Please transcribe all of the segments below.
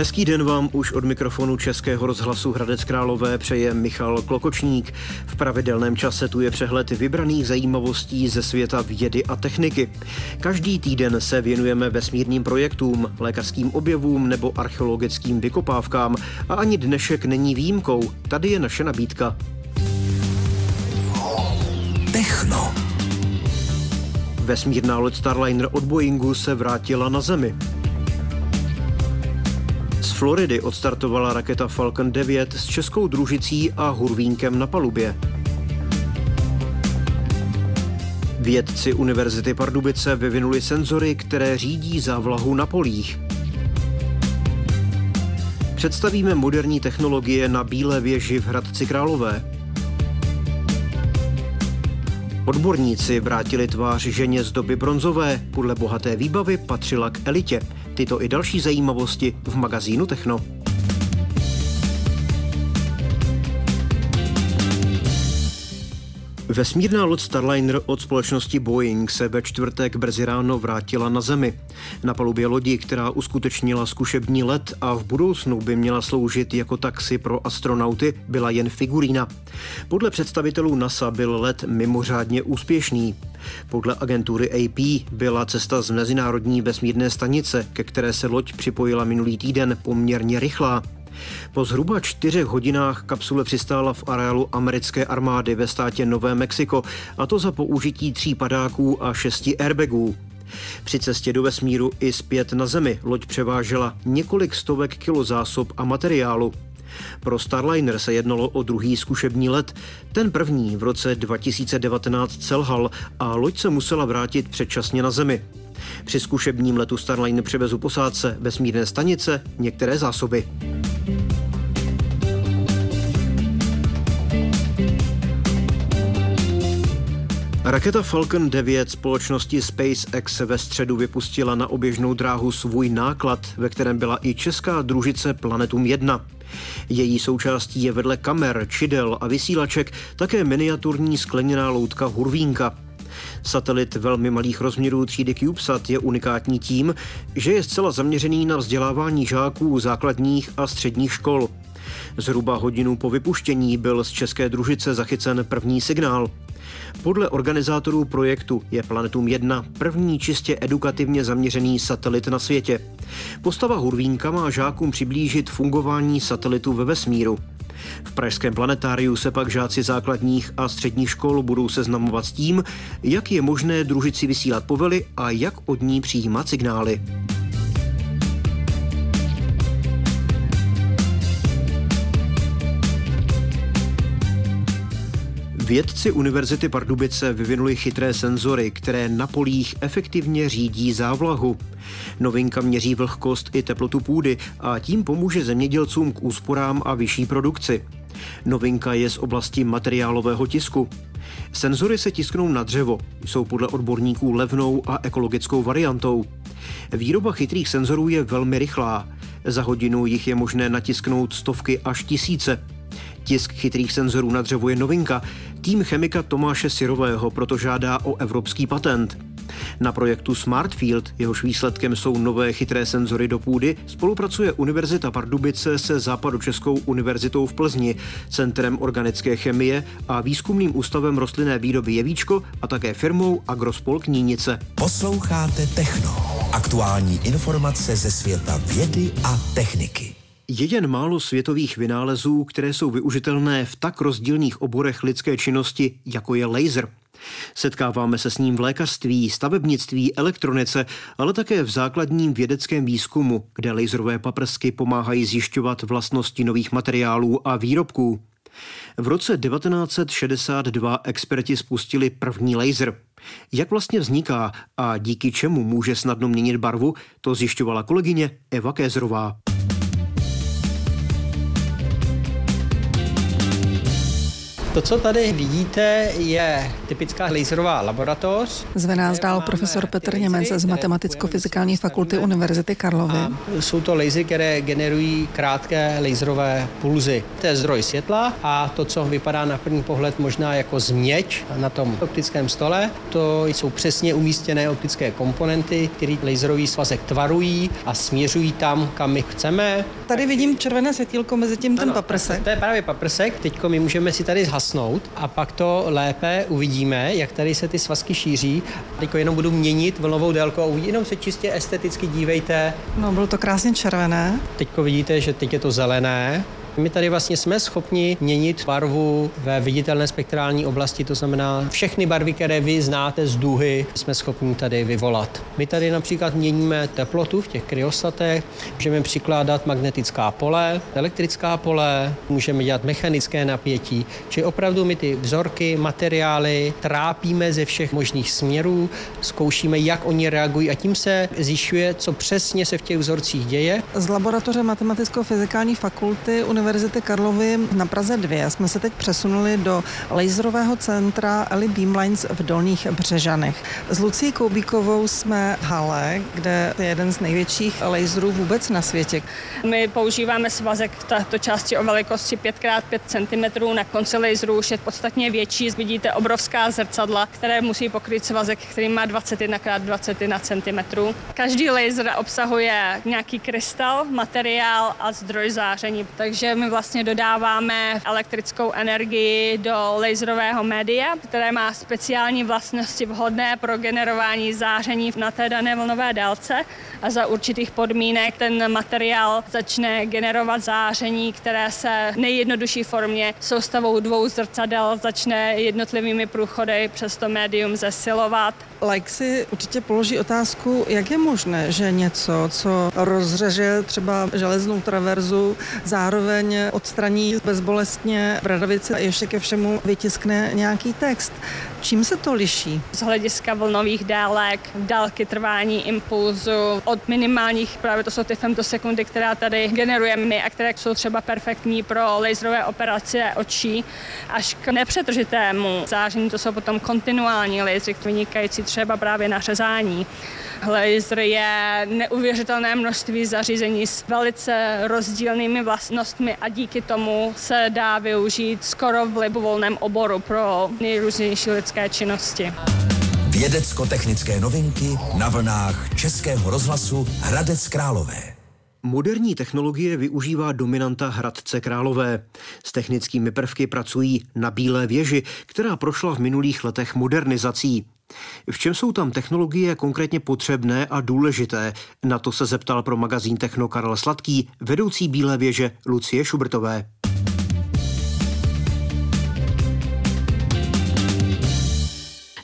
Hezký den vám už od mikrofonu Českého rozhlasu Hradec Králové přeje Michal Klokočník. V pravidelném čase tu je přehled vybraných zajímavostí ze světa vědy a techniky. Každý týden se věnujeme vesmírným projektům, lékařským objevům nebo archeologickým vykopávkám a ani dnešek není výjimkou. Tady je naše nabídka. Techno. Vesmírná loď Starliner od Boeingu se vrátila na Zemi. Floridy odstartovala raketa Falcon 9 s českou družicí a hurvínkem na palubě. Vědci Univerzity Pardubice vyvinuli senzory, které řídí závlahu na polích. Představíme moderní technologie na Bílé věži v Hradci Králové. Odborníci vrátili tvář ženě z doby bronzové. Podle bohaté výbavy patřila k elitě. Tyto i další zajímavosti v magazínu Techno. Vesmírná loď Starliner od společnosti Boeing se ve čtvrtek brzy ráno vrátila na Zemi. Na palubě lodi, která uskutečnila zkušební let a v budoucnu by měla sloužit jako taxi pro astronauty, byla jen figurína. Podle představitelů NASA byl let mimořádně úspěšný. Podle agentury AP byla cesta z Mezinárodní vesmírné stanice, ke které se loď připojila minulý týden, poměrně rychlá. Po zhruba čtyřech hodinách kapsule přistála v areálu americké armády ve státě Nové Mexiko, a to za použití tří padáků a šesti airbagů. Při cestě do vesmíru i zpět na Zemi loď převážela několik stovek kilo zásob a materiálu. Pro Starliner se jednalo o druhý zkušební let. Ten první v roce 2019 selhal a loď se musela vrátit předčasně na Zemi. Při zkušebním letu Starliner převezu posádce vesmírné stanice některé zásoby. Raketa Falcon 9 společnosti SpaceX ve středu vypustila na oběžnou dráhu svůj náklad, ve kterém byla i česká družice Planetum 1. Její součástí je vedle kamer, čidel a vysílaček také miniaturní skleněná loutka Hurvínka. Satelit velmi malých rozměrů třídy CubeSat je unikátní tím, že je zcela zaměřený na vzdělávání žáků základních a středních škol. Zhruba hodinu po vypuštění byl z české družice zachycen první signál. Podle organizátorů projektu je Planetum 1 první čistě edukativně zaměřený satelit na světě. Postava Hurvínka má žákům přiblížit fungování satelitu ve vesmíru. V Pražském planetáriu se pak žáci základních a středních škol budou seznamovat s tím, jak je možné družici vysílat povely a jak od ní přijímat signály. Vědci Univerzity Pardubice vyvinuli chytré senzory, které na polích efektivně řídí závlahu. Novinka měří vlhkost i teplotu půdy a tím pomůže zemědělcům k úsporám a vyšší produkci. Novinka je z oblasti materiálového tisku. Senzory se tisknou na dřevo, jsou podle odborníků levnou a ekologickou variantou. Výroba chytrých senzorů je velmi rychlá. Za hodinu jich je možné natisknout stovky až tisíce. Tisk chytrých senzorů na dřevo je novinka. Tým chemika Tomáše Sirového proto žádá o evropský patent. Na projektu Smartfield, jehož výsledkem jsou nové chytré senzory do půdy, spolupracuje Univerzita Pardubice se Západočeskou univerzitou v Plzni, Centrem organické chemie a výzkumným ústavem rostlinné výroby Jevíčko a také firmou Agrospol Knínice. Posloucháte Techno. Aktuální informace ze světa vědy a techniky. Je jen málo světových vynálezů, které jsou využitelné v tak rozdílných oborech lidské činnosti, jako je laser. Setkáváme se s ním v lékařství, stavebnictví, elektronice, ale také v základním vědeckém výzkumu, kde laserové paprsky pomáhají zjišťovat vlastnosti nových materiálů a výrobků. V roce 1962 experti spustili první laser. Jak vlastně vzniká a díky čemu může snadno měnit barvu, to zjišťovala kolegyně Eva Kézrová. To, co tady vidíte, je typická laserová laboratoř. Zve nás dál profesor Petr Němec z Matematicko-fyzikální fakulty Univerzity Karlovy. A jsou to lasery, které generují krátké laserové pulzy. To je zdroj světla a to, co vypadá na první pohled možná jako změť na tom optickém stole, to jsou přesně umístěné optické komponenty, které laserový svazek tvarují a směřují tam, kam my chceme. Tady vidím červené světílko mezi tím ten paprsek. To je právě paprsek. Teď my můžeme si tady zhasnout a pak to lépe uvidíme, jak tady se ty svazky šíří. Teď jenom budu měnit vlnovou délku a jenom se čistě esteticky dívejte. No, bylo to krásně červené. Teď vidíte, že teď je to zelené my tady vlastně jsme schopni měnit barvu ve viditelné spektrální oblasti, to znamená všechny barvy, které vy znáte z duhy, jsme schopni tady vyvolat. My tady například měníme teplotu v těch kryostatech, můžeme přikládat magnetická pole, elektrická pole, můžeme dělat mechanické napětí, či opravdu my ty vzorky, materiály trápíme ze všech možných směrů, zkoušíme, jak oni reagují a tím se zjišťuje, co přesně se v těch vzorcích děje. Z laboratoře Matematicko-fyzikální fakulty Univerzity Karlovy na Praze 2 jsme se teď přesunuli do laserového centra Eli Beamlines v Dolních Břežanech. S Lucí Koubíkovou jsme v hale, kde je jeden z největších laserů vůbec na světě. My používáme svazek v této části o velikosti 5x5 cm. Na konci laseru už je podstatně větší. Vidíte obrovská zrcadla, které musí pokryt svazek, který má 21x21 cm. Každý laser obsahuje nějaký krystal, materiál a zdroj záření. Takže my vlastně dodáváme elektrickou energii do laserového média, které má speciální vlastnosti vhodné pro generování záření na té dané vlnové délce a za určitých podmínek ten materiál začne generovat záření, které se nejjednodušší formě soustavou dvou zrcadel začne jednotlivými průchody přes to médium zesilovat. Like si určitě položí otázku, jak je možné, že něco, co rozřeže třeba železnou traverzu, zároveň odstraní bezbolestně bradavice a ještě ke všemu vytiskne nějaký text. Čím se to liší? Z hlediska vlnových délek, dálky trvání impulzu, od minimálních, právě to jsou ty femtosekundy, která tady generujeme my a které jsou třeba perfektní pro laserové operace očí, až k nepřetržitému záření, to jsou potom kontinuální lasery, vynikající třeba právě na řezání. Laser je neuvěřitelné množství zařízení s velice rozdílnými vlastnostmi a díky tomu se dá využít skoro v libovolném oboru pro nejrůznější lidské činnosti. Vědecko-technické novinky na vlnách Českého rozhlasu Hradec Králové. Moderní technologie využívá dominanta Hradce Králové. S technickými prvky pracují na Bílé věži, která prošla v minulých letech modernizací. V čem jsou tam technologie konkrétně potřebné a důležité? Na to se zeptal pro magazín Techno Karel Sladký, vedoucí Bílé věže Lucie Šubertové.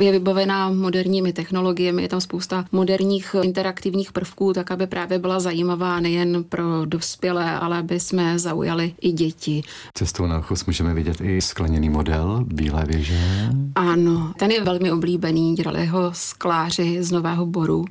Je vybavená moderními technologiemi, je tam spousta moderních interaktivních prvků, tak aby právě byla zajímavá nejen pro dospělé, ale aby jsme zaujali i děti. Cestou na chos můžeme vidět i skleněný model Bílé věže. Ano, ten je velmi oblíbený, dělali ho skláři z Nového Boru.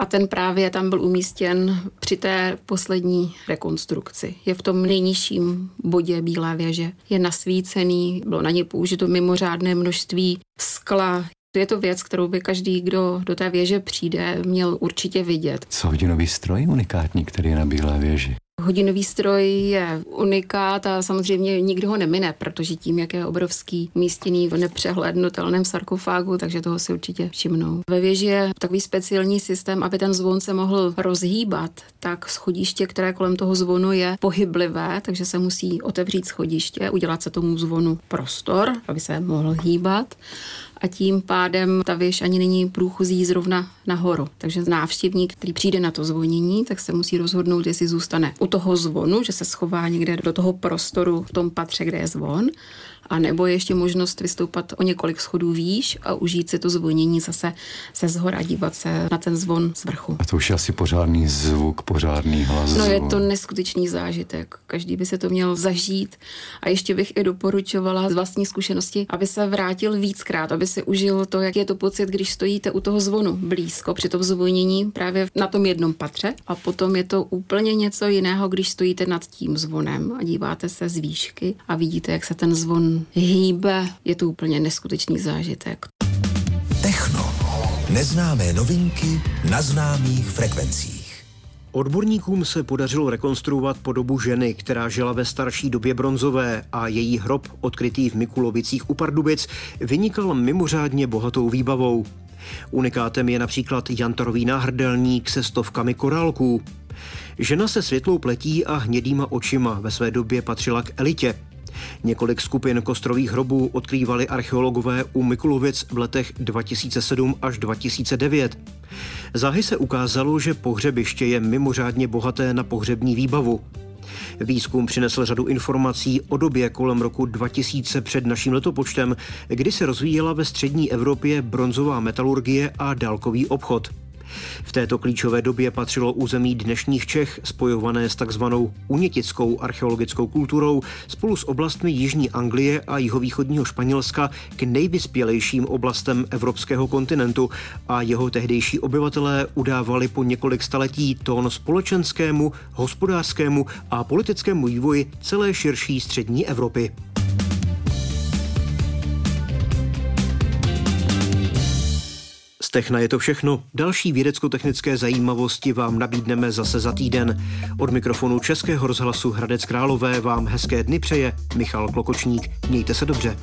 A ten právě tam byl umístěn při té poslední rekonstrukci. Je v tom nejnižším bodě Bílé věže. Je nasvícený, bylo na ně použito mimořádné množství skla. Je to věc, kterou by každý, kdo do té věže přijde, měl určitě vidět. Co hodinový stroj unikátní, který je na Bílé věži? Hodinový stroj je unikát a samozřejmě nikdo ho nemine, protože tím, jak je obrovský, místěný v nepřehlednutelném sarkofágu, takže toho si určitě všimnou. Ve věži je takový speciální systém, aby ten zvon se mohl rozhýbat, tak schodiště, které kolem toho zvonu je pohyblivé, takže se musí otevřít schodiště, udělat se tomu zvonu prostor, aby se mohl hýbat a tím pádem ta věž ani není průchozí zrovna nahoru. Takže návštěvník, který přijde na to zvonění, tak se musí rozhodnout, jestli zůstane u toho zvonu, že se schová někde do toho prostoru v tom patře, kde je zvon, a nebo je ještě možnost vystoupat o několik schodů výš a užít si to zvonění zase se zhora, dívat se na ten zvon z vrchu. A to už je asi pořádný zvuk, pořádný hlas. No je to neskutečný zážitek. Každý by se to měl zažít. A ještě bych i doporučovala z vlastní zkušenosti, aby se vrátil víckrát, aby si užil to, jak je to pocit, když stojíte u toho zvonu blízko při tom zvonění právě na tom jednom patře. A potom je to úplně něco jiného, když stojíte nad tím zvonem a díváte se z výšky a vidíte, jak se ten zvon hýbe. Je to úplně neskutečný zážitek. Techno. Neznámé novinky na známých frekvencích. Odborníkům se podařilo rekonstruovat podobu ženy, která žila ve starší době bronzové a její hrob, odkrytý v Mikulovicích u Pardubic, vynikal mimořádně bohatou výbavou. Unikátem je například jantarový náhrdelník se stovkami korálků. Žena se světlou pletí a hnědýma očima ve své době patřila k elitě. Několik skupin kostrových hrobů odkrývali archeologové u Mikulovic v letech 2007 až 2009. Záhy se ukázalo, že pohřebiště je mimořádně bohaté na pohřební výbavu. Výzkum přinesl řadu informací o době kolem roku 2000 před naším letopočtem, kdy se rozvíjela ve střední Evropě bronzová metalurgie a dálkový obchod. V této klíčové době patřilo území dnešních Čech, spojované s takzvanou unětickou archeologickou kulturou, spolu s oblastmi Jižní Anglie a jihovýchodního Španělska k nejvyspělejším oblastem evropského kontinentu a jeho tehdejší obyvatelé udávali po několik staletí tón společenskému, hospodářskému a politickému vývoji celé širší střední Evropy. Techna je to všechno. Další vědecko-technické zajímavosti vám nabídneme zase za týden. Od mikrofonu Českého rozhlasu Hradec Králové vám hezké dny přeje Michal Klokočník. Mějte se dobře.